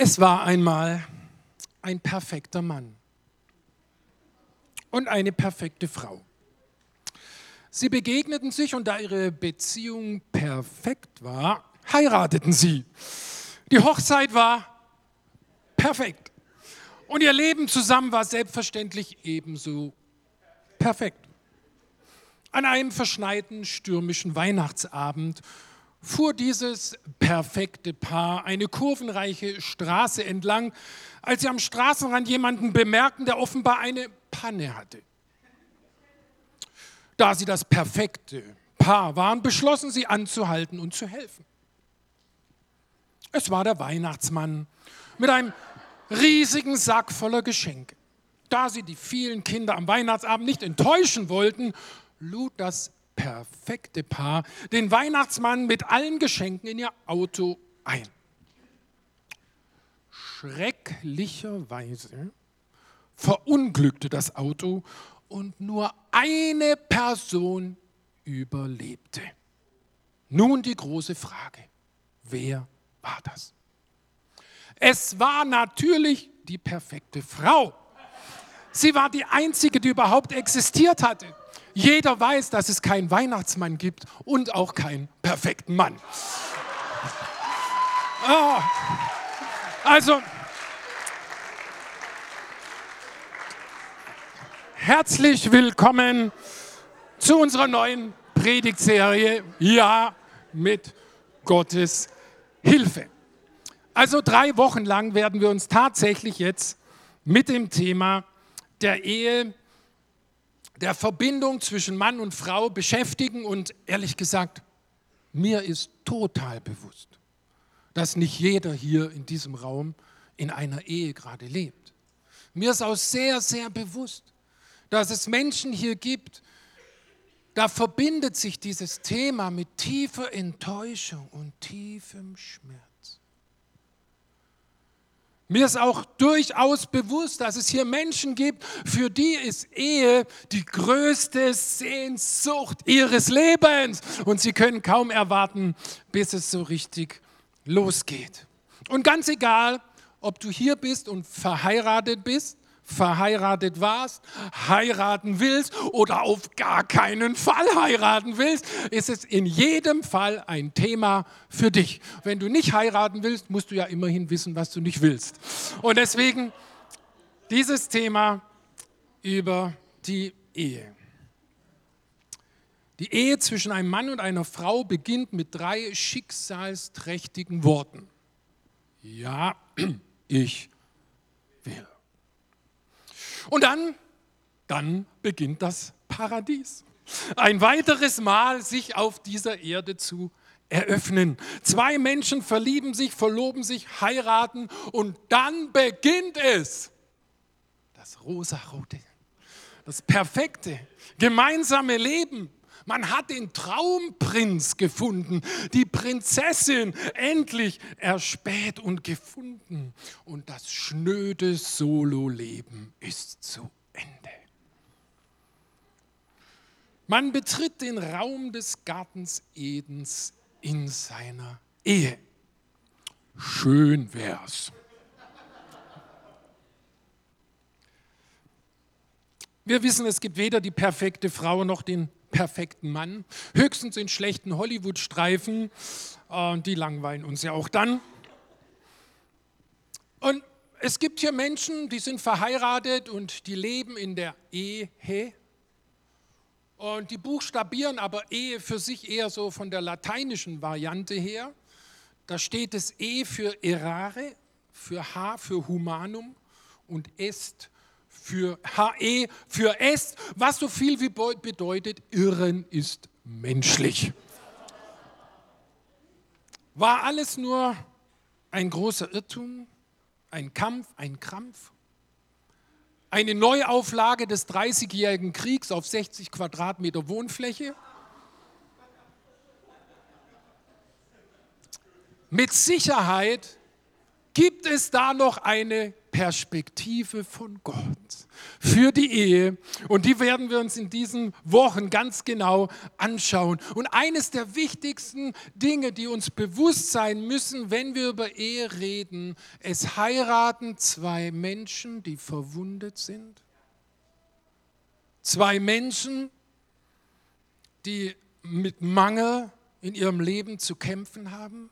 Es war einmal ein perfekter Mann und eine perfekte Frau. Sie begegneten sich und da ihre Beziehung perfekt war, heirateten sie. Die Hochzeit war perfekt. Und ihr Leben zusammen war selbstverständlich ebenso perfekt. An einem verschneiten, stürmischen Weihnachtsabend fuhr dieses perfekte Paar eine kurvenreiche Straße entlang, als sie am Straßenrand jemanden bemerkten, der offenbar eine Panne hatte. Da sie das perfekte Paar waren, beschlossen sie anzuhalten und zu helfen. Es war der Weihnachtsmann mit einem riesigen Sack voller Geschenke. Da sie die vielen Kinder am Weihnachtsabend nicht enttäuschen wollten, lud das perfekte Paar den Weihnachtsmann mit allen Geschenken in ihr Auto ein. Schrecklicherweise verunglückte das Auto und nur eine Person überlebte. Nun die große Frage, wer war das? Es war natürlich die perfekte Frau. Sie war die einzige, die überhaupt existiert hatte. Jeder weiß, dass es keinen Weihnachtsmann gibt und auch keinen perfekten Mann. Oh. Also, herzlich willkommen zu unserer neuen Predigtserie Ja mit Gottes Hilfe. Also drei Wochen lang werden wir uns tatsächlich jetzt mit dem Thema der Ehe der Verbindung zwischen Mann und Frau beschäftigen und ehrlich gesagt, mir ist total bewusst, dass nicht jeder hier in diesem Raum in einer Ehe gerade lebt. Mir ist auch sehr, sehr bewusst, dass es Menschen hier gibt, da verbindet sich dieses Thema mit tiefer Enttäuschung und tiefem Schmerz. Mir ist auch durchaus bewusst, dass es hier Menschen gibt, für die ist Ehe die größte Sehnsucht ihres Lebens. Und sie können kaum erwarten, bis es so richtig losgeht. Und ganz egal, ob du hier bist und verheiratet bist verheiratet warst, heiraten willst oder auf gar keinen Fall heiraten willst, ist es in jedem Fall ein Thema für dich. Wenn du nicht heiraten willst, musst du ja immerhin wissen, was du nicht willst. Und deswegen dieses Thema über die Ehe. Die Ehe zwischen einem Mann und einer Frau beginnt mit drei schicksalsträchtigen Worten. Ja, ich. Und dann, dann beginnt das Paradies. Ein weiteres Mal sich auf dieser Erde zu eröffnen. Zwei Menschen verlieben sich, verloben sich, heiraten und dann beginnt es. Das rosarote, das perfekte, gemeinsame Leben man hat den Traumprinz gefunden, die Prinzessin endlich erspäht und gefunden. Und das schnöde Sololeben ist zu Ende. Man betritt den Raum des Gartens Edens in seiner Ehe. Schön wär's. Wir wissen, es gibt weder die perfekte Frau noch den perfekten Mann, höchstens in schlechten Hollywood-Streifen, und die langweilen uns ja auch dann. Und es gibt hier Menschen, die sind verheiratet und die leben in der Ehe. Und die buchstabieren aber Ehe für sich eher so von der lateinischen Variante her. Da steht das E für erare, für H für humanum und est für HE, für S, was so viel wie bedeutet, Irren ist menschlich. War alles nur ein großer Irrtum, ein Kampf, ein Krampf? Eine Neuauflage des 30-jährigen Kriegs auf 60 Quadratmeter Wohnfläche? Mit Sicherheit gibt es da noch eine Perspektive von Gott für die Ehe. Und die werden wir uns in diesen Wochen ganz genau anschauen. Und eines der wichtigsten Dinge, die uns bewusst sein müssen, wenn wir über Ehe reden, es heiraten zwei Menschen, die verwundet sind. Zwei Menschen, die mit Mangel in ihrem Leben zu kämpfen haben.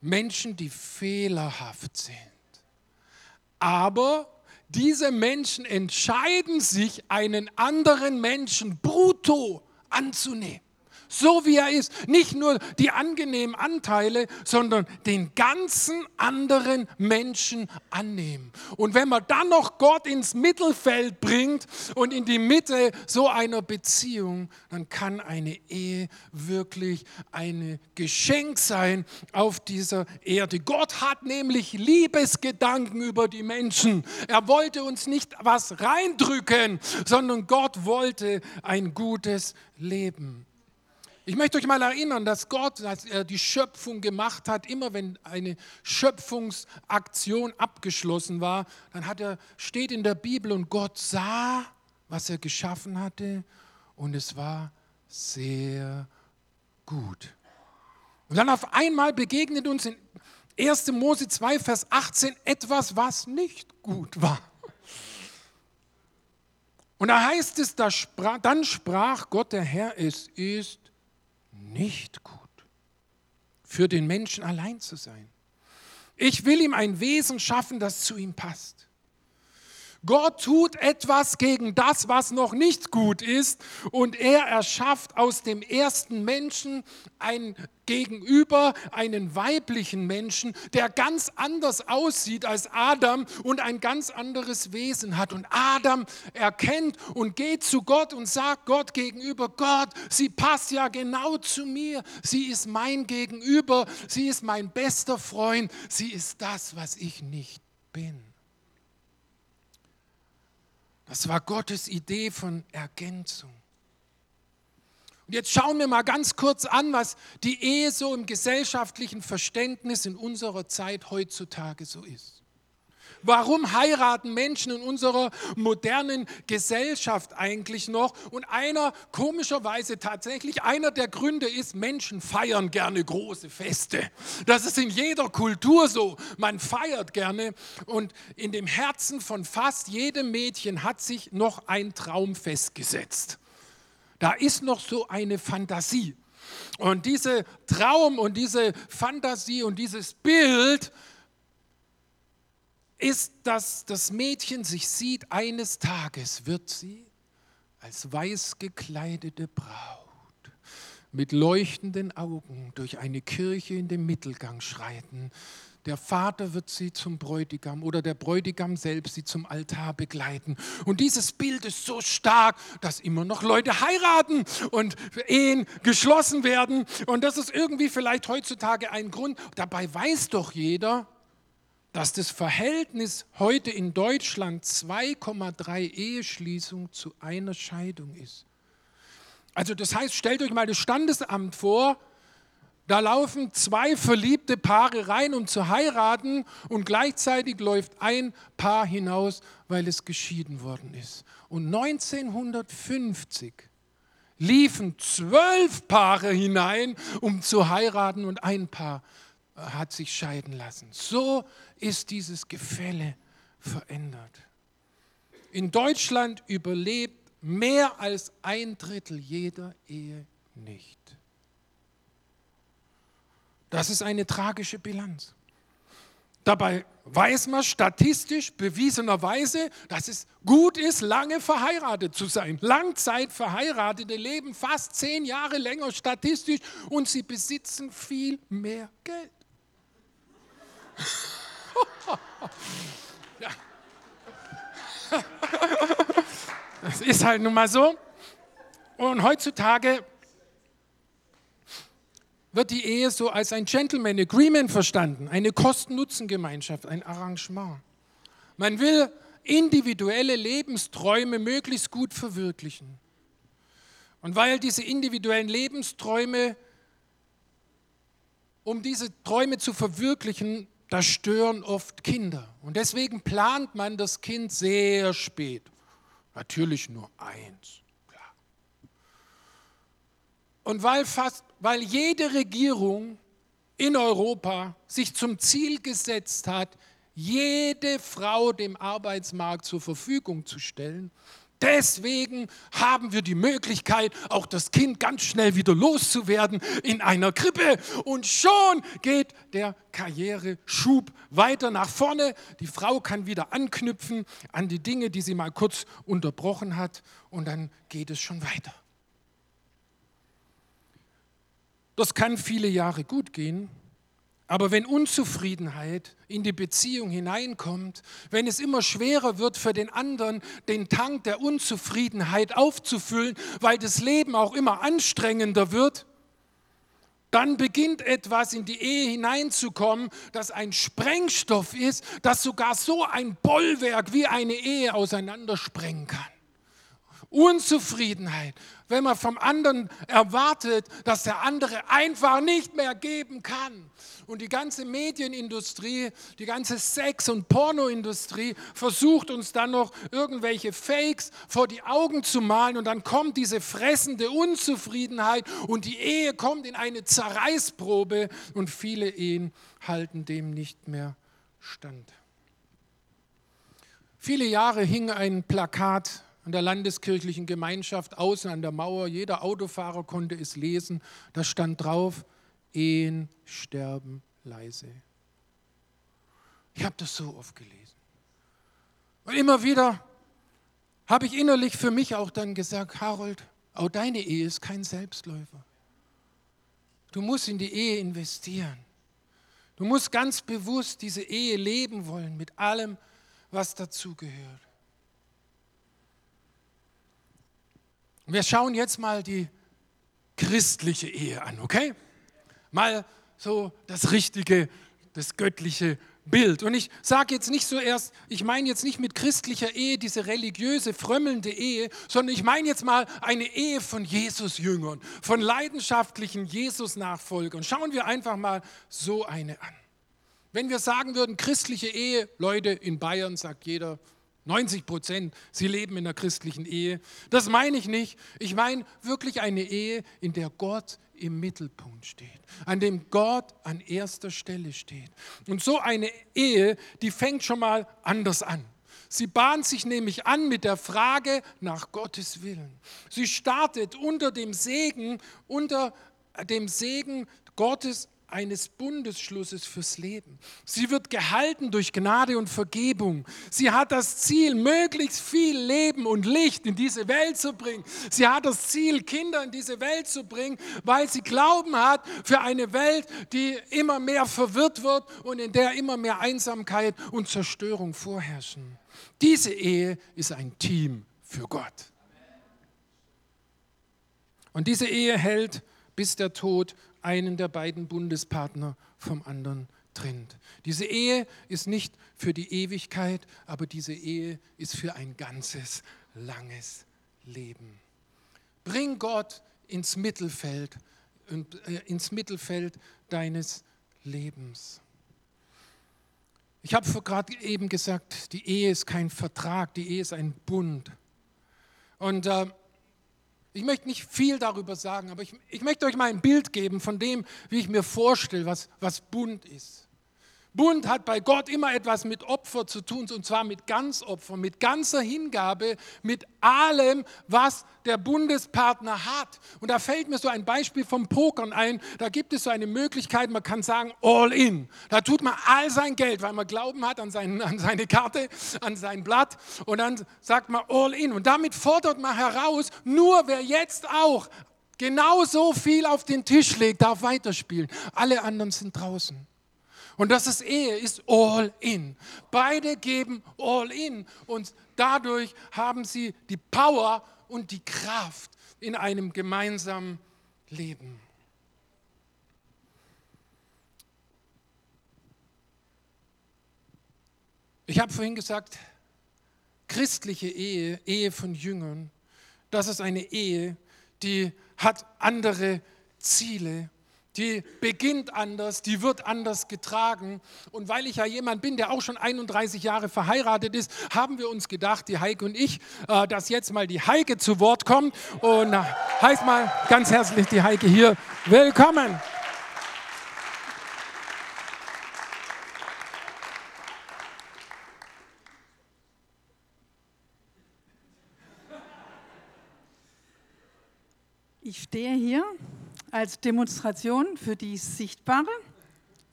Menschen, die fehlerhaft sind. Aber diese Menschen entscheiden sich, einen anderen Menschen brutto anzunehmen so wie er ist. Nicht nur die angenehmen Anteile, sondern den ganzen anderen Menschen annehmen. Und wenn man dann noch Gott ins Mittelfeld bringt und in die Mitte so einer Beziehung, dann kann eine Ehe wirklich ein Geschenk sein auf dieser Erde. Gott hat nämlich Liebesgedanken über die Menschen. Er wollte uns nicht was reindrücken, sondern Gott wollte ein gutes Leben. Ich möchte euch mal erinnern, dass Gott, er die Schöpfung gemacht hat, immer wenn eine Schöpfungsaktion abgeschlossen war, dann hat er, steht in der Bibel, und Gott sah, was er geschaffen hatte, und es war sehr gut. Und dann auf einmal begegnet uns in 1. Mose 2, Vers 18 etwas, was nicht gut war. Und da heißt es, dann sprach Gott der Herr, es ist nicht gut, für den Menschen allein zu sein. Ich will ihm ein Wesen schaffen, das zu ihm passt. Gott tut etwas gegen das, was noch nicht gut ist und er erschafft aus dem ersten Menschen ein Gegenüber, einen weiblichen Menschen, der ganz anders aussieht als Adam und ein ganz anderes Wesen hat. Und Adam erkennt und geht zu Gott und sagt Gott gegenüber, Gott, sie passt ja genau zu mir, sie ist mein Gegenüber, sie ist mein bester Freund, sie ist das, was ich nicht bin. Das war Gottes Idee von Ergänzung. Und jetzt schauen wir mal ganz kurz an, was die Ehe so im gesellschaftlichen Verständnis in unserer Zeit heutzutage so ist. Warum heiraten Menschen in unserer modernen Gesellschaft eigentlich noch? Und einer, komischerweise tatsächlich, einer der Gründe ist, Menschen feiern gerne große Feste. Das ist in jeder Kultur so. Man feiert gerne und in dem Herzen von fast jedem Mädchen hat sich noch ein Traum festgesetzt. Da ist noch so eine Fantasie. Und diese Traum und diese Fantasie und dieses Bild, ist, dass das Mädchen sich sieht, eines Tages wird sie als weiß gekleidete Braut mit leuchtenden Augen durch eine Kirche in dem Mittelgang schreiten. Der Vater wird sie zum Bräutigam oder der Bräutigam selbst sie zum Altar begleiten. Und dieses Bild ist so stark, dass immer noch Leute heiraten und Ehen geschlossen werden. Und das ist irgendwie vielleicht heutzutage ein Grund. Dabei weiß doch jeder, dass das Verhältnis heute in Deutschland 2,3 Eheschließungen zu einer Scheidung ist. Also das heißt, stellt euch mal das Standesamt vor, da laufen zwei verliebte Paare rein, um zu heiraten und gleichzeitig läuft ein Paar hinaus, weil es geschieden worden ist. Und 1950 liefen zwölf Paare hinein, um zu heiraten und ein Paar hat sich scheiden lassen. So ist dieses Gefälle verändert. In Deutschland überlebt mehr als ein Drittel jeder Ehe nicht. Das ist eine tragische Bilanz. Dabei weiß man statistisch bewiesenerweise, dass es gut ist, lange verheiratet zu sein. Langzeit verheiratete leben fast zehn Jahre länger statistisch und sie besitzen viel mehr Geld. Das ist halt nun mal so. Und heutzutage wird die Ehe so als ein Gentleman Agreement verstanden, eine Kosten-Nutzen-Gemeinschaft, ein Arrangement. Man will individuelle Lebensträume möglichst gut verwirklichen. Und weil diese individuellen Lebensträume, um diese Träume zu verwirklichen, da stören oft Kinder. Und deswegen plant man das Kind sehr spät. Natürlich nur eins. Klar. Und weil, fast, weil jede Regierung in Europa sich zum Ziel gesetzt hat, jede Frau dem Arbeitsmarkt zur Verfügung zu stellen, Deswegen haben wir die Möglichkeit, auch das Kind ganz schnell wieder loszuwerden in einer Krippe. Und schon geht der Karriereschub weiter nach vorne. Die Frau kann wieder anknüpfen an die Dinge, die sie mal kurz unterbrochen hat. Und dann geht es schon weiter. Das kann viele Jahre gut gehen. Aber wenn Unzufriedenheit in die Beziehung hineinkommt, wenn es immer schwerer wird für den anderen, den Tank der Unzufriedenheit aufzufüllen, weil das Leben auch immer anstrengender wird, dann beginnt etwas in die Ehe hineinzukommen, das ein Sprengstoff ist, das sogar so ein Bollwerk wie eine Ehe auseinandersprengen kann. Unzufriedenheit, wenn man vom anderen erwartet, dass der andere einfach nicht mehr geben kann. Und die ganze Medienindustrie, die ganze Sex- und Pornoindustrie versucht uns dann noch irgendwelche Fakes vor die Augen zu malen und dann kommt diese fressende Unzufriedenheit und die Ehe kommt in eine Zerreißprobe und viele Ehen halten dem nicht mehr stand. Viele Jahre hing ein Plakat an der landeskirchlichen Gemeinschaft außen an der Mauer. Jeder Autofahrer konnte es lesen. Da stand drauf, Ehen sterben leise. Ich habe das so oft gelesen. Und immer wieder habe ich innerlich für mich auch dann gesagt, Harold, auch deine Ehe ist kein Selbstläufer. Du musst in die Ehe investieren. Du musst ganz bewusst diese Ehe leben wollen mit allem, was dazugehört. Wir schauen jetzt mal die christliche Ehe an, okay? mal so das richtige, das göttliche Bild. Und ich sage jetzt nicht so erst, ich meine jetzt nicht mit christlicher Ehe diese religiöse, frömmelnde Ehe, sondern ich meine jetzt mal eine Ehe von Jesus-Jüngern, von leidenschaftlichen Jesus-Nachfolgern. Schauen wir einfach mal so eine an. Wenn wir sagen würden, christliche Ehe, Leute, in Bayern sagt jeder, 90 Prozent, sie leben in einer christlichen Ehe. Das meine ich nicht. Ich meine wirklich eine Ehe, in der Gott im Mittelpunkt steht, an dem Gott an erster Stelle steht. Und so eine Ehe, die fängt schon mal anders an. Sie bahnt sich nämlich an mit der Frage nach Gottes Willen. Sie startet unter dem Segen, unter dem Segen Gottes eines Bundesschlusses fürs Leben. Sie wird gehalten durch Gnade und Vergebung. Sie hat das Ziel, möglichst viel Leben und Licht in diese Welt zu bringen. Sie hat das Ziel, Kinder in diese Welt zu bringen, weil sie Glauben hat für eine Welt, die immer mehr verwirrt wird und in der immer mehr Einsamkeit und Zerstörung vorherrschen. Diese Ehe ist ein Team für Gott. Und diese Ehe hält, bis der Tod einen der beiden Bundespartner vom anderen trennt. Diese Ehe ist nicht für die Ewigkeit, aber diese Ehe ist für ein ganzes, langes Leben. Bring Gott ins Mittelfeld, äh, ins Mittelfeld deines Lebens. Ich habe gerade eben gesagt, die Ehe ist kein Vertrag, die Ehe ist ein Bund. Und äh, ich möchte nicht viel darüber sagen, aber ich, ich möchte euch mal ein Bild geben von dem, wie ich mir vorstelle, was, was Bund ist. Bund hat bei Gott immer etwas mit Opfer zu tun, und zwar mit Ganzopfer, mit ganzer Hingabe, mit allem, was der Bundespartner hat. Und da fällt mir so ein Beispiel vom Pokern ein. Da gibt es so eine Möglichkeit, man kann sagen, all in. Da tut man all sein Geld, weil man Glauben hat an, seinen, an seine Karte, an sein Blatt. Und dann sagt man all in. Und damit fordert man heraus, nur wer jetzt auch genauso viel auf den Tisch legt, darf weiterspielen. Alle anderen sind draußen. Und das ist Ehe, ist all in. Beide geben all in und dadurch haben sie die Power und die Kraft in einem gemeinsamen Leben. Ich habe vorhin gesagt, christliche Ehe, Ehe von Jüngern, das ist eine Ehe, die hat andere Ziele die beginnt anders, die wird anders getragen. Und weil ich ja jemand bin, der auch schon 31 Jahre verheiratet ist, haben wir uns gedacht, die Heike und ich, äh, dass jetzt mal die Heike zu Wort kommt. Und äh, heißt mal ganz herzlich die Heike hier. Willkommen. Ich stehe hier als Demonstration für die sichtbare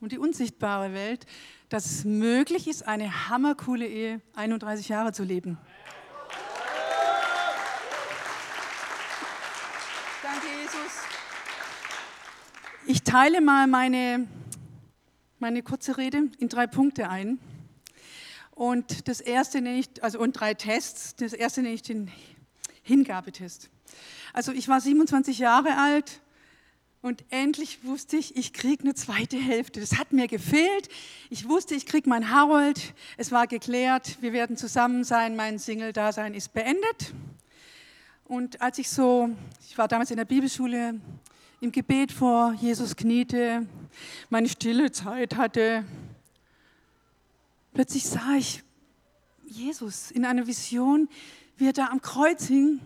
und die unsichtbare Welt, dass es möglich ist, eine hammercoole Ehe 31 Jahre zu leben. Danke, Jesus. Ich teile mal meine, meine kurze Rede in drei Punkte ein. Und das erste nenne ich, also und drei Tests. Das erste nenne ich den Hingabetest. Also ich war 27 Jahre alt und endlich wusste ich, ich kriege eine zweite Hälfte. Das hat mir gefehlt. Ich wusste, ich kriege meinen Harold. Es war geklärt, wir werden zusammen sein. Mein Single-Dasein ist beendet. Und als ich so, ich war damals in der Bibelschule, im Gebet vor Jesus kniete, meine stille Zeit hatte, plötzlich sah ich Jesus in einer Vision, wie er da am Kreuz hing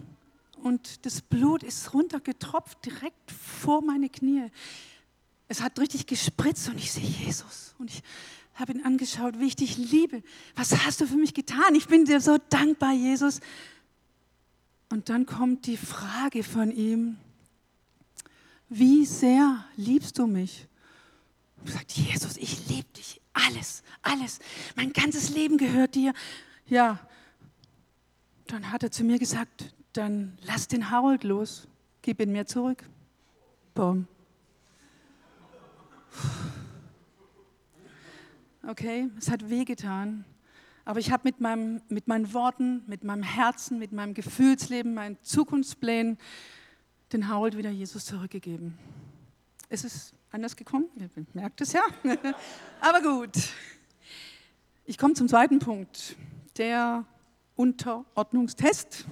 und das Blut ist runtergetropft direkt vor meine Knie. Es hat richtig gespritzt und ich sehe Jesus und ich habe ihn angeschaut, wie ich dich liebe. Was hast du für mich getan? Ich bin dir so dankbar, Jesus. Und dann kommt die Frage von ihm, wie sehr liebst du mich? Und sagt, Jesus, ich liebe dich. Alles, alles. Mein ganzes Leben gehört dir. Ja. Dann hat er zu mir gesagt, dann lass den Harold los, gib ihn mir zurück. Boom. Okay, es hat wehgetan, aber ich habe mit, mit meinen Worten, mit meinem Herzen, mit meinem Gefühlsleben, meinen Zukunftsplänen den Harold wieder Jesus zurückgegeben. Es ist anders gekommen, ihr merkt es ja. aber gut. Ich komme zum zweiten Punkt, der Unterordnungstest.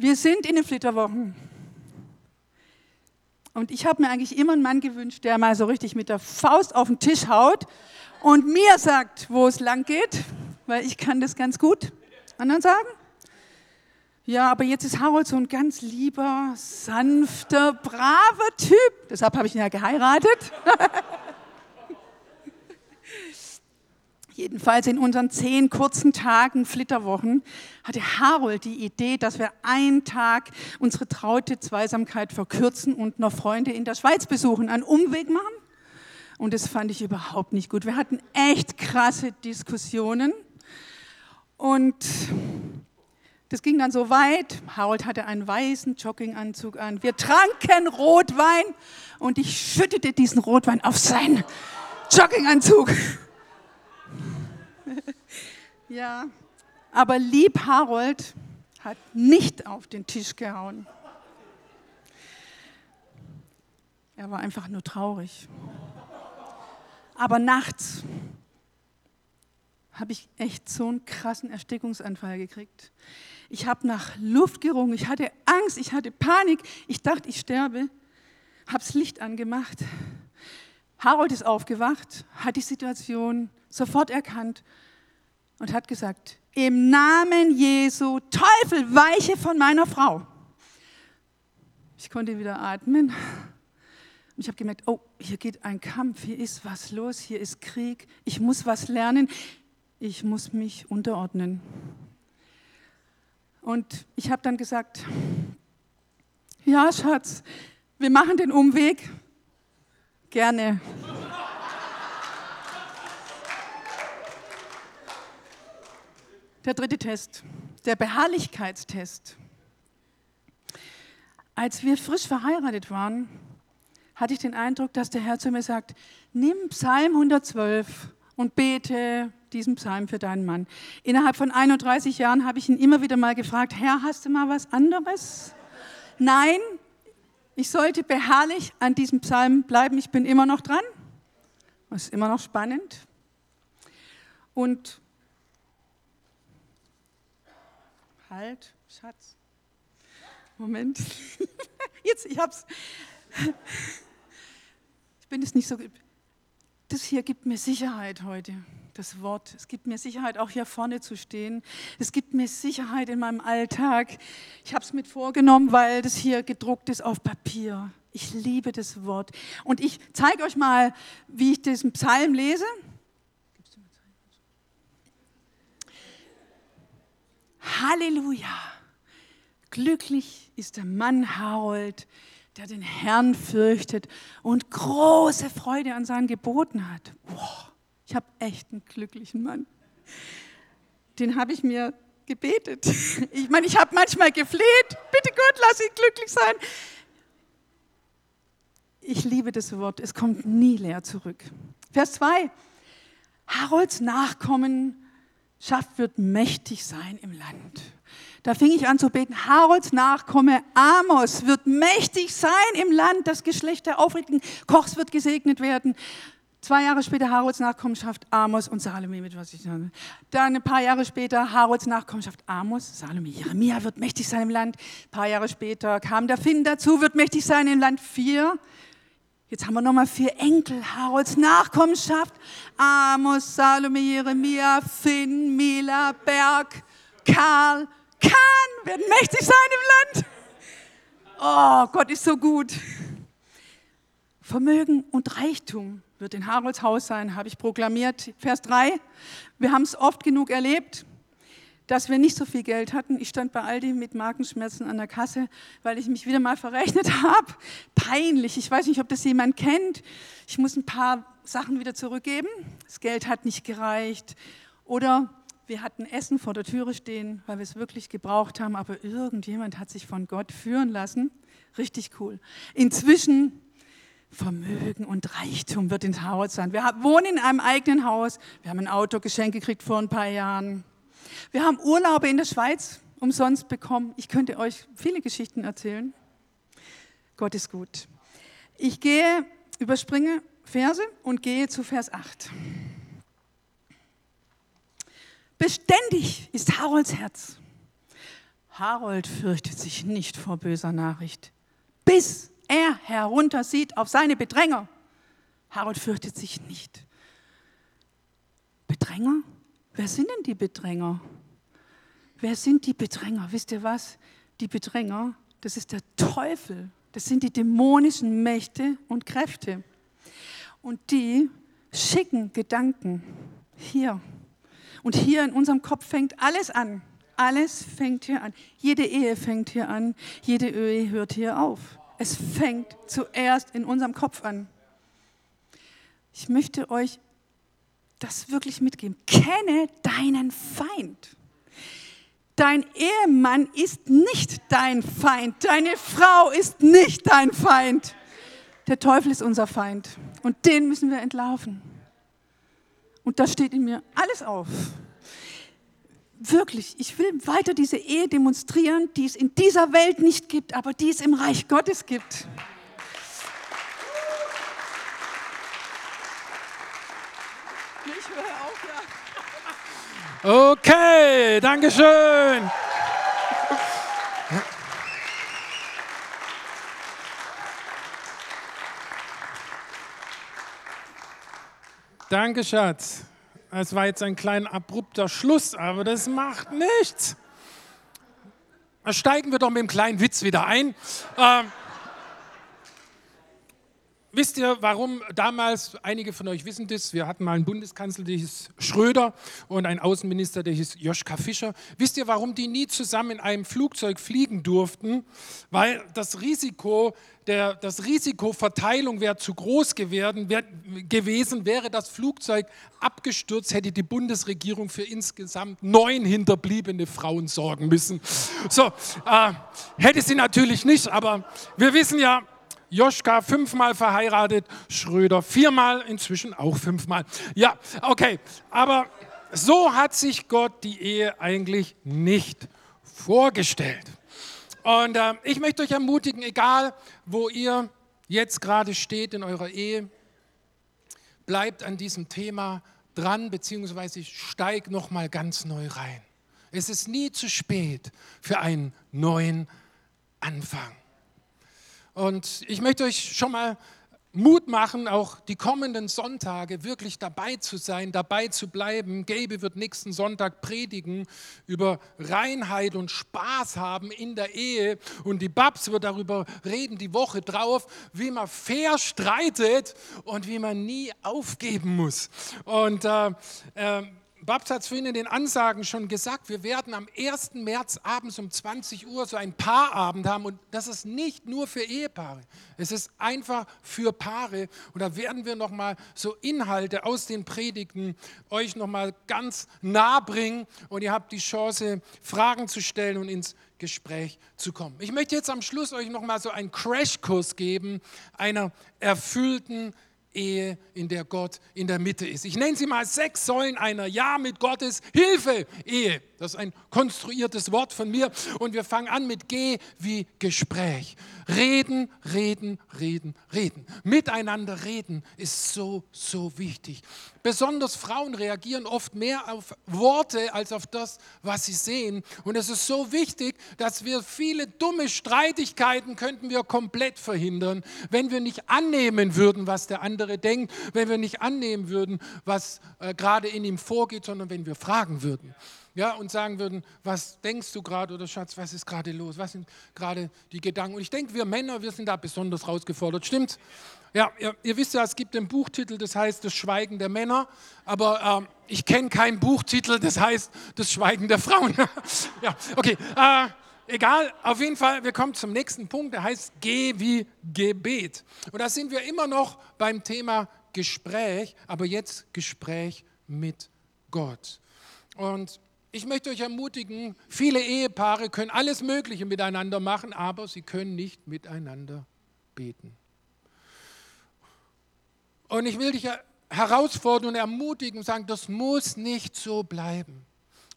Wir sind in den Flitterwochen. Und ich habe mir eigentlich immer einen Mann gewünscht, der mal so richtig mit der Faust auf den Tisch haut und mir sagt, wo es lang geht, weil ich kann das ganz gut. Anderen sagen? Ja, aber jetzt ist Harold so ein ganz lieber, sanfter, braver Typ. Deshalb habe ich ihn ja geheiratet. Jedenfalls in unseren zehn kurzen Tagen, Flitterwochen, hatte Harold die Idee, dass wir einen Tag unsere traute Zweisamkeit verkürzen und noch Freunde in der Schweiz besuchen, einen Umweg machen. Und das fand ich überhaupt nicht gut. Wir hatten echt krasse Diskussionen. Und das ging dann so weit. Harold hatte einen weißen Jogginganzug an. Wir tranken Rotwein und ich schüttete diesen Rotwein auf seinen Jogginganzug. ja, aber lieb Harold hat nicht auf den Tisch gehauen. Er war einfach nur traurig. Aber nachts habe ich echt so einen krassen Erstickungsanfall gekriegt. Ich habe nach Luft gerungen, ich hatte Angst, ich hatte Panik, ich dachte, ich sterbe, habe das Licht angemacht. Harold ist aufgewacht, hat die Situation sofort erkannt und hat gesagt, im Namen Jesu, Teufel, weiche von meiner Frau. Ich konnte wieder atmen. Und ich habe gemerkt, oh, hier geht ein Kampf, hier ist was los, hier ist Krieg, ich muss was lernen, ich muss mich unterordnen. Und ich habe dann gesagt, ja, Schatz, wir machen den Umweg. Gerne. Der dritte Test, der Beharrlichkeitstest. Als wir frisch verheiratet waren, hatte ich den Eindruck, dass der Herr zu mir sagt, nimm Psalm 112 und bete diesen Psalm für deinen Mann. Innerhalb von 31 Jahren habe ich ihn immer wieder mal gefragt, Herr, hast du mal was anderes? Nein, ich sollte beharrlich an diesem Psalm bleiben. Ich bin immer noch dran. Das ist immer noch spannend. Und Halt, Schatz. Moment. Jetzt, ich hab's. bin es nicht so. Das hier gibt mir Sicherheit heute, das Wort. Es gibt mir Sicherheit, auch hier vorne zu stehen. Es gibt mir Sicherheit in meinem Alltag. Ich habe es mit vorgenommen, weil das hier gedruckt ist auf Papier. Ich liebe das Wort. Und ich zeige euch mal, wie ich diesen Psalm lese. Halleluja. Glücklich ist der Mann Harold, der den Herrn fürchtet und große Freude an seinen Geboten hat. Boah, ich habe echt einen glücklichen Mann. Den habe ich mir gebetet. Ich meine, ich habe manchmal gefleht, bitte Gott, lass ihn glücklich sein. Ich liebe das Wort, es kommt nie leer zurück. Vers 2. Harolds Nachkommenschaft wird mächtig sein im Land. Da fing ich an zu beten, Harolds Nachkomme Amos wird mächtig sein im Land, das Geschlecht der aufrichtigen Kochs wird gesegnet werden. Zwei Jahre später Harolds Nachkommenschaft Amos und Salome mit was ich sage. Dann ein paar Jahre später Harolds Nachkommenschaft Amos, Salome, Jeremia wird mächtig sein im Land. Ein paar Jahre später kam der Finn dazu, wird mächtig sein im Land. Vier. Jetzt haben wir nochmal vier Enkel Harolds Nachkommenschaft. Amos, Salome, Jeremia, Finn, Mila, Berg, Karl, kann, werden mächtig sein im Land. Oh, Gott ist so gut. Vermögen und Reichtum wird in Harolds Haus sein, habe ich proklamiert. Vers 3. Wir haben es oft genug erlebt, dass wir nicht so viel Geld hatten. Ich stand bei Aldi mit Markenschmerzen an der Kasse, weil ich mich wieder mal verrechnet habe. Peinlich. Ich weiß nicht, ob das jemand kennt. Ich muss ein paar Sachen wieder zurückgeben. Das Geld hat nicht gereicht. Oder wir hatten Essen vor der Türe stehen, weil wir es wirklich gebraucht haben, aber irgendjemand hat sich von Gott führen lassen. Richtig cool. Inzwischen Vermögen und Reichtum wird ins Haus sein. Wir wohnen in einem eigenen Haus. Wir haben ein Auto geschenkt gekriegt vor ein paar Jahren. Wir haben Urlaube in der Schweiz umsonst bekommen. Ich könnte euch viele Geschichten erzählen. Gott ist gut. Ich gehe, überspringe Verse und gehe zu Vers 8. Beständig ist Harolds Herz. Harold fürchtet sich nicht vor böser Nachricht, bis er heruntersieht auf seine Bedränger. Harold fürchtet sich nicht. Bedränger? Wer sind denn die Bedränger? Wer sind die Bedränger? Wisst ihr was? Die Bedränger, das ist der Teufel. Das sind die dämonischen Mächte und Kräfte. Und die schicken Gedanken hier und hier in unserem Kopf fängt alles an. Alles fängt hier an. Jede Ehe fängt hier an. Jede Ehe hört hier auf. Es fängt zuerst in unserem Kopf an. Ich möchte euch das wirklich mitgeben. Kenne deinen Feind. Dein Ehemann ist nicht dein Feind. Deine Frau ist nicht dein Feind. Der Teufel ist unser Feind. Und den müssen wir entlaufen. Und da steht in mir alles auf. Wirklich, ich will weiter diese Ehe demonstrieren, die es in dieser Welt nicht gibt, aber die es im Reich Gottes gibt. Ich höre auf, ja. Okay, Dankeschön. Danke, Schatz. Es war jetzt ein klein abrupter Schluss, aber das macht nichts. Steigen wir doch mit dem kleinen Witz wieder ein. Ähm, Wisst ihr, warum damals, einige von euch wissen das, wir hatten mal einen Bundeskanzler, der hieß Schröder und einen Außenminister, der hieß Joschka Fischer. Wisst ihr, warum die nie zusammen in einem Flugzeug fliegen durften? Weil das Risiko, der, das Risikoverteilung wäre zu groß gewesen, wär, gewesen, wäre das Flugzeug abgestürzt, hätte die Bundesregierung für insgesamt neun hinterbliebene Frauen sorgen müssen. So, äh, hätte sie natürlich nicht, aber wir wissen ja, Joschka fünfmal verheiratet, Schröder viermal, inzwischen auch fünfmal. Ja, okay, aber so hat sich Gott die Ehe eigentlich nicht vorgestellt. Und äh, ich möchte euch ermutigen, egal wo ihr jetzt gerade steht in eurer Ehe, bleibt an diesem Thema dran, beziehungsweise steigt noch mal ganz neu rein. Es ist nie zu spät für einen neuen Anfang. Und ich möchte euch schon mal Mut machen, auch die kommenden Sonntage wirklich dabei zu sein, dabei zu bleiben. Gabe wird nächsten Sonntag predigen über Reinheit und Spaß haben in der Ehe. Und die Babs wird darüber reden, die Woche drauf, wie man fair streitet und wie man nie aufgeben muss. Und äh, äh, Babs hat es vorhin in den Ansagen schon gesagt, wir werden am 1. März abends um 20 Uhr so ein Paarabend haben und das ist nicht nur für Ehepaare, es ist einfach für Paare und da werden wir nochmal so Inhalte aus den Predigten euch nochmal ganz nah bringen und ihr habt die Chance, Fragen zu stellen und ins Gespräch zu kommen. Ich möchte jetzt am Schluss euch nochmal so einen Crashkurs geben einer erfüllten Ehe, in der Gott in der Mitte ist. Ich nenne sie mal sechs Säulen einer Ja mit Gottes Hilfe Ehe. Das ist ein konstruiertes Wort von mir. Und wir fangen an mit G wie Gespräch. Reden, reden, reden, reden. Miteinander reden ist so, so wichtig. Besonders Frauen reagieren oft mehr auf Worte als auf das, was sie sehen. Und es ist so wichtig, dass wir viele dumme Streitigkeiten könnten wir komplett verhindern, wenn wir nicht annehmen würden, was der andere denkt, wenn wir nicht annehmen würden, was äh, gerade in ihm vorgeht, sondern wenn wir fragen würden ja, und sagen würden, was denkst du gerade oder Schatz, was ist gerade los, was sind gerade die Gedanken. Und ich denke, wir Männer, wir sind da besonders rausgefordert, stimmt? Ja, ihr, ihr wisst ja, es gibt einen Buchtitel, das heißt Das Schweigen der Männer, aber äh, ich kenne keinen Buchtitel, das heißt Das Schweigen der Frauen. ja, okay, äh, egal, auf jeden Fall, wir kommen zum nächsten Punkt, der heißt Geh wie Gebet. Und da sind wir immer noch beim Thema Gespräch, aber jetzt Gespräch mit Gott. Und ich möchte euch ermutigen, viele Ehepaare können alles Mögliche miteinander machen, aber sie können nicht miteinander beten. Und ich will dich herausfordern und ermutigen und sagen, das muss nicht so bleiben.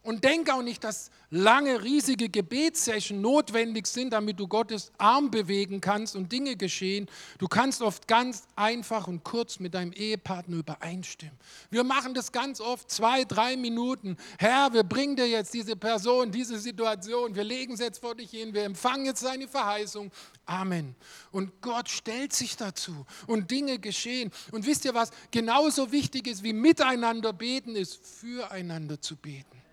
Und denk auch nicht, dass lange, riesige Gebetssession notwendig sind, damit du Gottes Arm bewegen kannst und Dinge geschehen. Du kannst oft ganz einfach und kurz mit deinem Ehepartner übereinstimmen. Wir machen das ganz oft, zwei, drei Minuten. Herr, wir bringen dir jetzt diese Person, diese Situation. Wir legen es jetzt vor dich hin. Wir empfangen jetzt seine Verheißung. Amen. Und Gott stellt sich dazu und Dinge geschehen. Und wisst ihr was? Genauso wichtig ist wie miteinander beten, ist füreinander zu beten.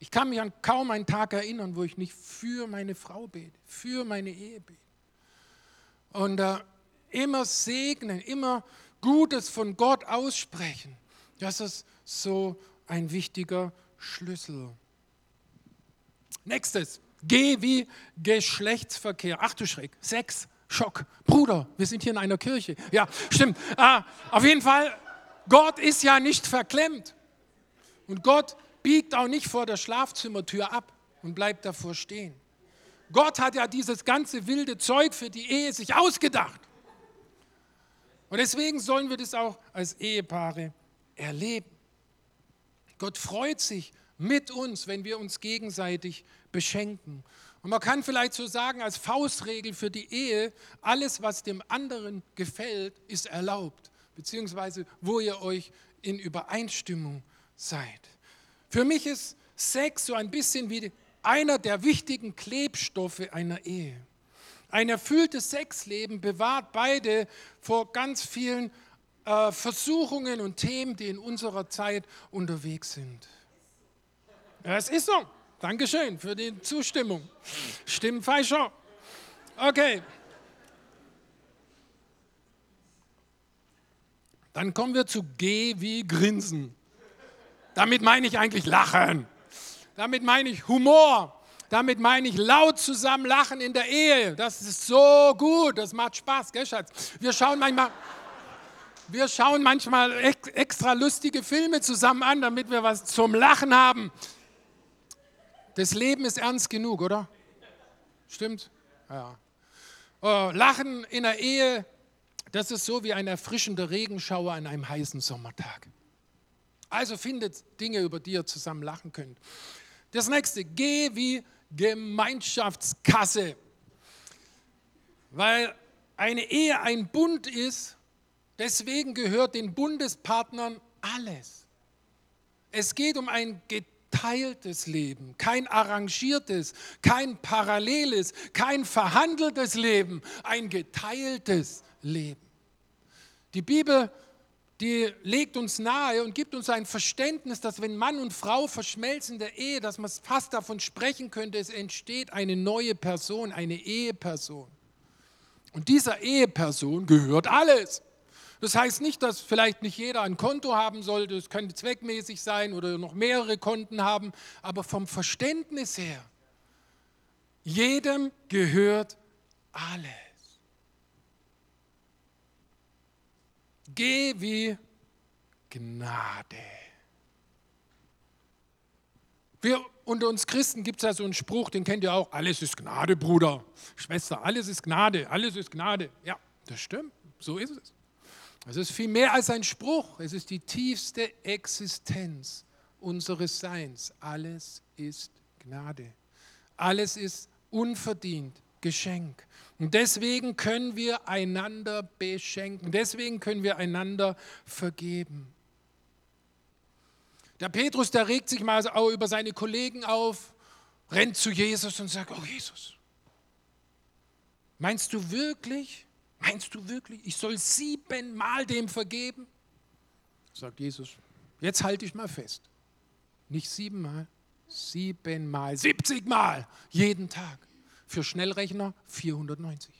Ich kann mich an kaum einen Tag erinnern, wo ich nicht für meine Frau bete, für meine Ehe bete. Und äh, immer segnen, immer Gutes von Gott aussprechen. Das ist so ein wichtiger Schlüssel. Nächstes, G wie Geschlechtsverkehr. Ach du Schreck, Sex, Schock. Bruder, wir sind hier in einer Kirche. Ja, stimmt. Ah, auf jeden Fall, Gott ist ja nicht verklemmt. Und Gott biegt auch nicht vor der Schlafzimmertür ab und bleibt davor stehen. Gott hat ja dieses ganze wilde Zeug für die Ehe sich ausgedacht. Und deswegen sollen wir das auch als Ehepaare erleben. Gott freut sich mit uns, wenn wir uns gegenseitig beschenken. Und man kann vielleicht so sagen, als Faustregel für die Ehe, alles, was dem anderen gefällt, ist erlaubt, beziehungsweise wo ihr euch in Übereinstimmung seid. Für mich ist Sex so ein bisschen wie einer der wichtigen Klebstoffe einer Ehe. Ein erfülltes Sexleben bewahrt beide vor ganz vielen äh, Versuchungen und Themen, die in unserer Zeit unterwegs sind. Ja, es ist so. Dankeschön für die Zustimmung. Stimmt falscher. Okay. Dann kommen wir zu G wie Grinsen. Damit meine ich eigentlich Lachen. Damit meine ich Humor. Damit meine ich laut zusammen lachen in der Ehe. Das ist so gut. Das macht Spaß, gell, Schatz? Wir schauen manchmal, wir schauen manchmal extra lustige Filme zusammen an, damit wir was zum Lachen haben. Das Leben ist ernst genug, oder? Stimmt? Ja. Oh, Lachen in der Ehe, das ist so wie ein erfrischender Regenschauer an einem heißen Sommertag. Also findet Dinge, über die ihr zusammen lachen könnt. Das nächste, geh wie Gemeinschaftskasse. Weil eine Ehe ein Bund ist, deswegen gehört den Bundespartnern alles. Es geht um ein geteiltes Leben, kein arrangiertes, kein paralleles, kein verhandeltes Leben, ein geteiltes leben. Die Bibel, die legt uns nahe und gibt uns ein Verständnis, dass wenn Mann und Frau verschmelzen in der Ehe, dass man fast davon sprechen könnte, es entsteht eine neue Person, eine Eheperson. Und dieser Eheperson gehört alles. Das heißt nicht, dass vielleicht nicht jeder ein Konto haben sollte, es könnte zweckmäßig sein oder noch mehrere Konten haben, aber vom Verständnis her, jedem gehört alles. Geh wie Gnade. Wir unter uns Christen gibt es ja so einen Spruch, den kennt ihr auch, alles ist Gnade, Bruder, Schwester, alles ist Gnade, alles ist Gnade. Ja, das stimmt, so ist es. Es ist viel mehr als ein Spruch, es ist die tiefste Existenz unseres Seins. Alles ist Gnade. Alles ist unverdient Geschenk. Und deswegen können wir einander beschenken, deswegen können wir einander vergeben. Der Petrus, der regt sich mal auch über seine Kollegen auf, rennt zu Jesus und sagt, oh Jesus, meinst du wirklich, Meinst du wirklich, ich soll siebenmal dem vergeben? Sagt Jesus, jetzt halte ich mal fest. Nicht siebenmal, siebenmal, siebzigmal jeden Tag. Für Schnellrechner 490.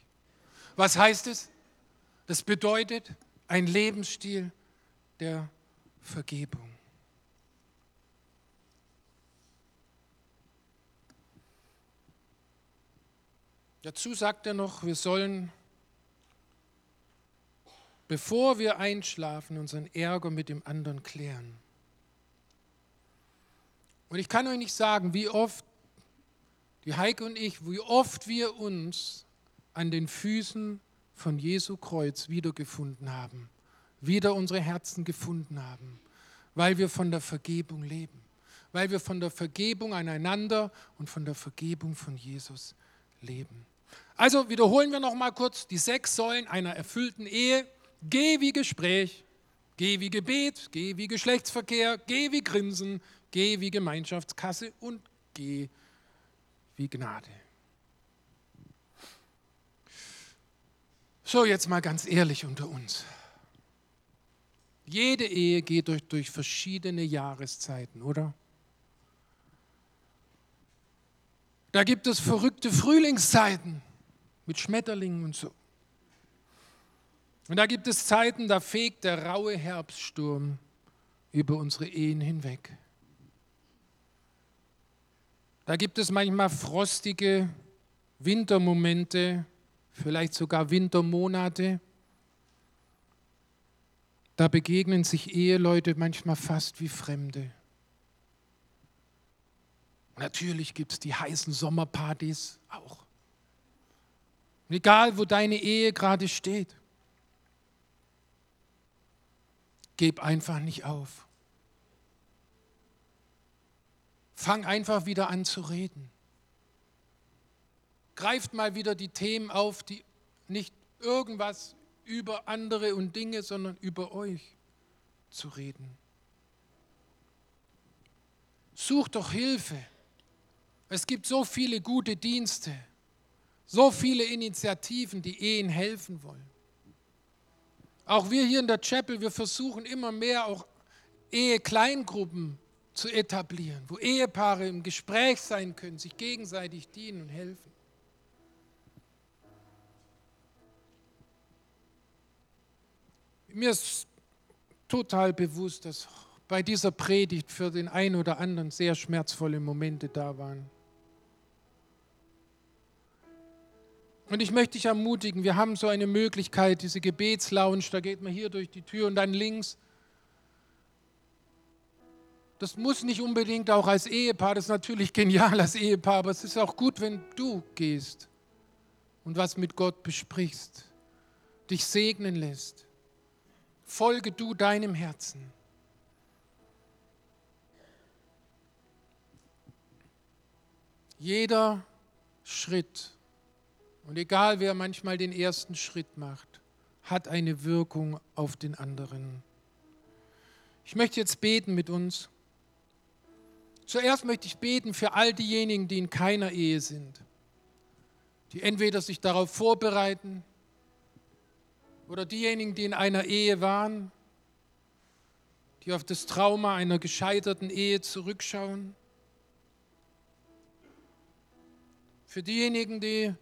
Was heißt es? Das bedeutet ein Lebensstil der Vergebung. Dazu sagt er noch, wir sollen bevor wir einschlafen, unseren Ärger mit dem anderen klären. Und ich kann euch nicht sagen, wie oft, die Heike und ich, wie oft wir uns an den Füßen von Jesu Kreuz wiedergefunden haben, wieder unsere Herzen gefunden haben, weil wir von der Vergebung leben, weil wir von der Vergebung aneinander und von der Vergebung von Jesus leben. Also wiederholen wir noch mal kurz die sechs Säulen einer erfüllten Ehe. Geh wie Gespräch, geh wie Gebet, geh wie Geschlechtsverkehr, geh wie Grinsen, geh wie Gemeinschaftskasse und geh wie Gnade. So, jetzt mal ganz ehrlich unter uns. Jede Ehe geht durch, durch verschiedene Jahreszeiten, oder? Da gibt es verrückte Frühlingszeiten mit Schmetterlingen und so. Und da gibt es Zeiten, da fegt der raue Herbststurm über unsere Ehen hinweg. Da gibt es manchmal frostige Wintermomente, vielleicht sogar Wintermonate. Da begegnen sich Eheleute manchmal fast wie Fremde. Natürlich gibt es die heißen Sommerpartys auch. Egal, wo deine Ehe gerade steht, Geb einfach nicht auf. Fang einfach wieder an zu reden. Greift mal wieder die Themen auf, die nicht irgendwas über andere und Dinge, sondern über euch zu reden. Sucht doch Hilfe. Es gibt so viele gute Dienste, so viele Initiativen, die Ehen helfen wollen. Auch wir hier in der Chapel, wir versuchen immer mehr auch Ehe-Kleingruppen zu etablieren, wo Ehepaare im Gespräch sein können, sich gegenseitig dienen und helfen. Mir ist total bewusst, dass bei dieser Predigt für den einen oder anderen sehr schmerzvolle Momente da waren. Und ich möchte dich ermutigen, wir haben so eine Möglichkeit, diese Gebetslounge, da geht man hier durch die Tür und dann links. Das muss nicht unbedingt auch als Ehepaar, das ist natürlich genial als Ehepaar, aber es ist auch gut, wenn du gehst und was mit Gott besprichst, dich segnen lässt. Folge du deinem Herzen. Jeder Schritt und egal wer manchmal den ersten Schritt macht, hat eine Wirkung auf den anderen. Ich möchte jetzt beten mit uns. Zuerst möchte ich beten für all diejenigen, die in keiner Ehe sind, die entweder sich darauf vorbereiten oder diejenigen, die in einer Ehe waren, die auf das Trauma einer gescheiterten Ehe zurückschauen. Für diejenigen, die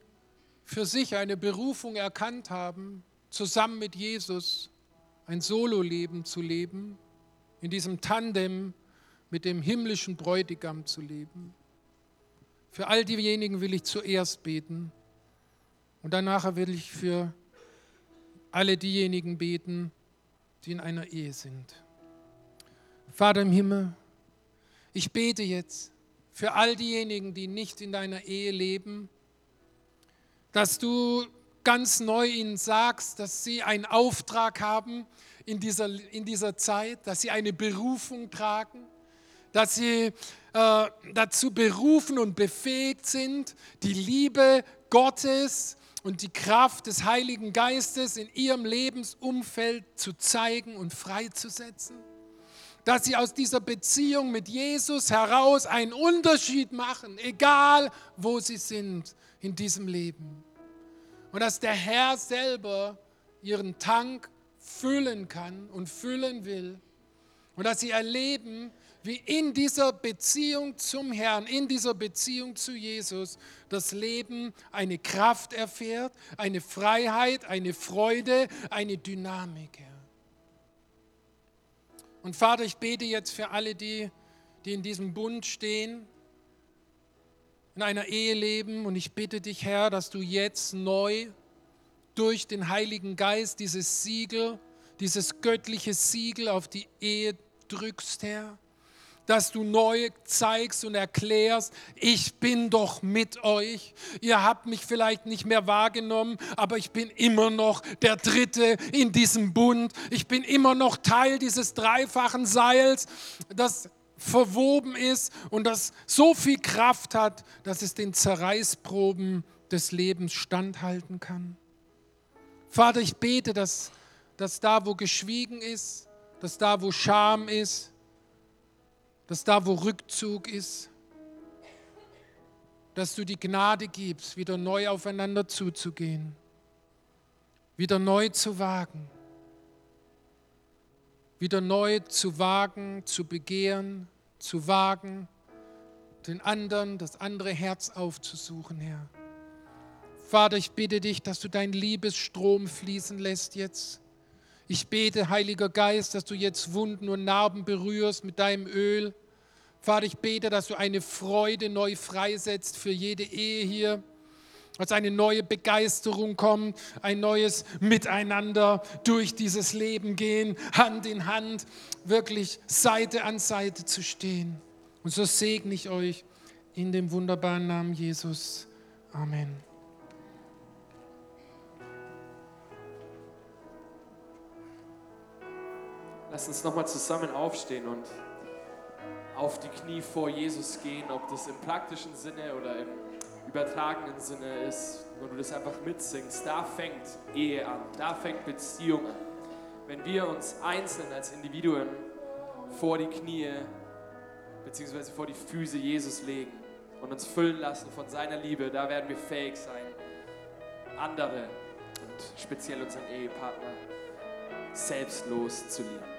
für sich eine Berufung erkannt haben, zusammen mit Jesus ein Sololeben zu leben, in diesem Tandem mit dem himmlischen Bräutigam zu leben. Für all diejenigen will ich zuerst beten und danach will ich für alle diejenigen beten, die in einer Ehe sind. Vater im Himmel, ich bete jetzt für all diejenigen, die nicht in deiner Ehe leben, dass du ganz neu ihnen sagst, dass sie einen Auftrag haben in dieser, in dieser Zeit, dass sie eine Berufung tragen, dass sie äh, dazu berufen und befähigt sind, die Liebe Gottes und die Kraft des Heiligen Geistes in ihrem Lebensumfeld zu zeigen und freizusetzen dass sie aus dieser Beziehung mit Jesus heraus einen Unterschied machen, egal wo sie sind in diesem Leben. Und dass der Herr selber ihren Tank füllen kann und füllen will. Und dass sie erleben, wie in dieser Beziehung zum Herrn, in dieser Beziehung zu Jesus, das Leben eine Kraft erfährt, eine Freiheit, eine Freude, eine Dynamik. Und Vater, ich bete jetzt für alle die, die in diesem Bund stehen, in einer Ehe leben. Und ich bitte dich, Herr, dass du jetzt neu durch den Heiligen Geist dieses Siegel, dieses göttliche Siegel auf die Ehe drückst, Herr dass du neu zeigst und erklärst, ich bin doch mit euch. Ihr habt mich vielleicht nicht mehr wahrgenommen, aber ich bin immer noch der Dritte in diesem Bund. Ich bin immer noch Teil dieses dreifachen Seils, das verwoben ist und das so viel Kraft hat, dass es den Zerreißproben des Lebens standhalten kann. Vater, ich bete, dass, dass da, wo geschwiegen ist, dass da, wo Scham ist, dass da, wo Rückzug ist, dass du die Gnade gibst, wieder neu aufeinander zuzugehen, wieder neu zu wagen, wieder neu zu wagen, zu begehren, zu wagen, den anderen, das andere Herz aufzusuchen, Herr. Vater, ich bitte dich, dass du deinen Liebesstrom fließen lässt jetzt ich bete, Heiliger Geist, dass du jetzt Wunden und Narben berührst mit deinem Öl. Vater, ich bete, dass du eine Freude neu freisetzt für jede Ehe hier, dass eine neue Begeisterung kommt, ein neues Miteinander durch dieses Leben gehen, Hand in Hand, wirklich Seite an Seite zu stehen. Und so segne ich euch in dem wunderbaren Namen Jesus. Amen. Lass uns nochmal zusammen aufstehen und auf die Knie vor Jesus gehen, ob das im praktischen Sinne oder im übertragenen Sinne ist, wenn du das einfach mitsingst. Da fängt Ehe an, da fängt Beziehung an. Wenn wir uns einzeln als Individuen vor die Knie bzw. vor die Füße Jesus legen und uns füllen lassen von seiner Liebe, da werden wir fähig sein, andere und speziell unseren Ehepartner selbstlos zu lieben.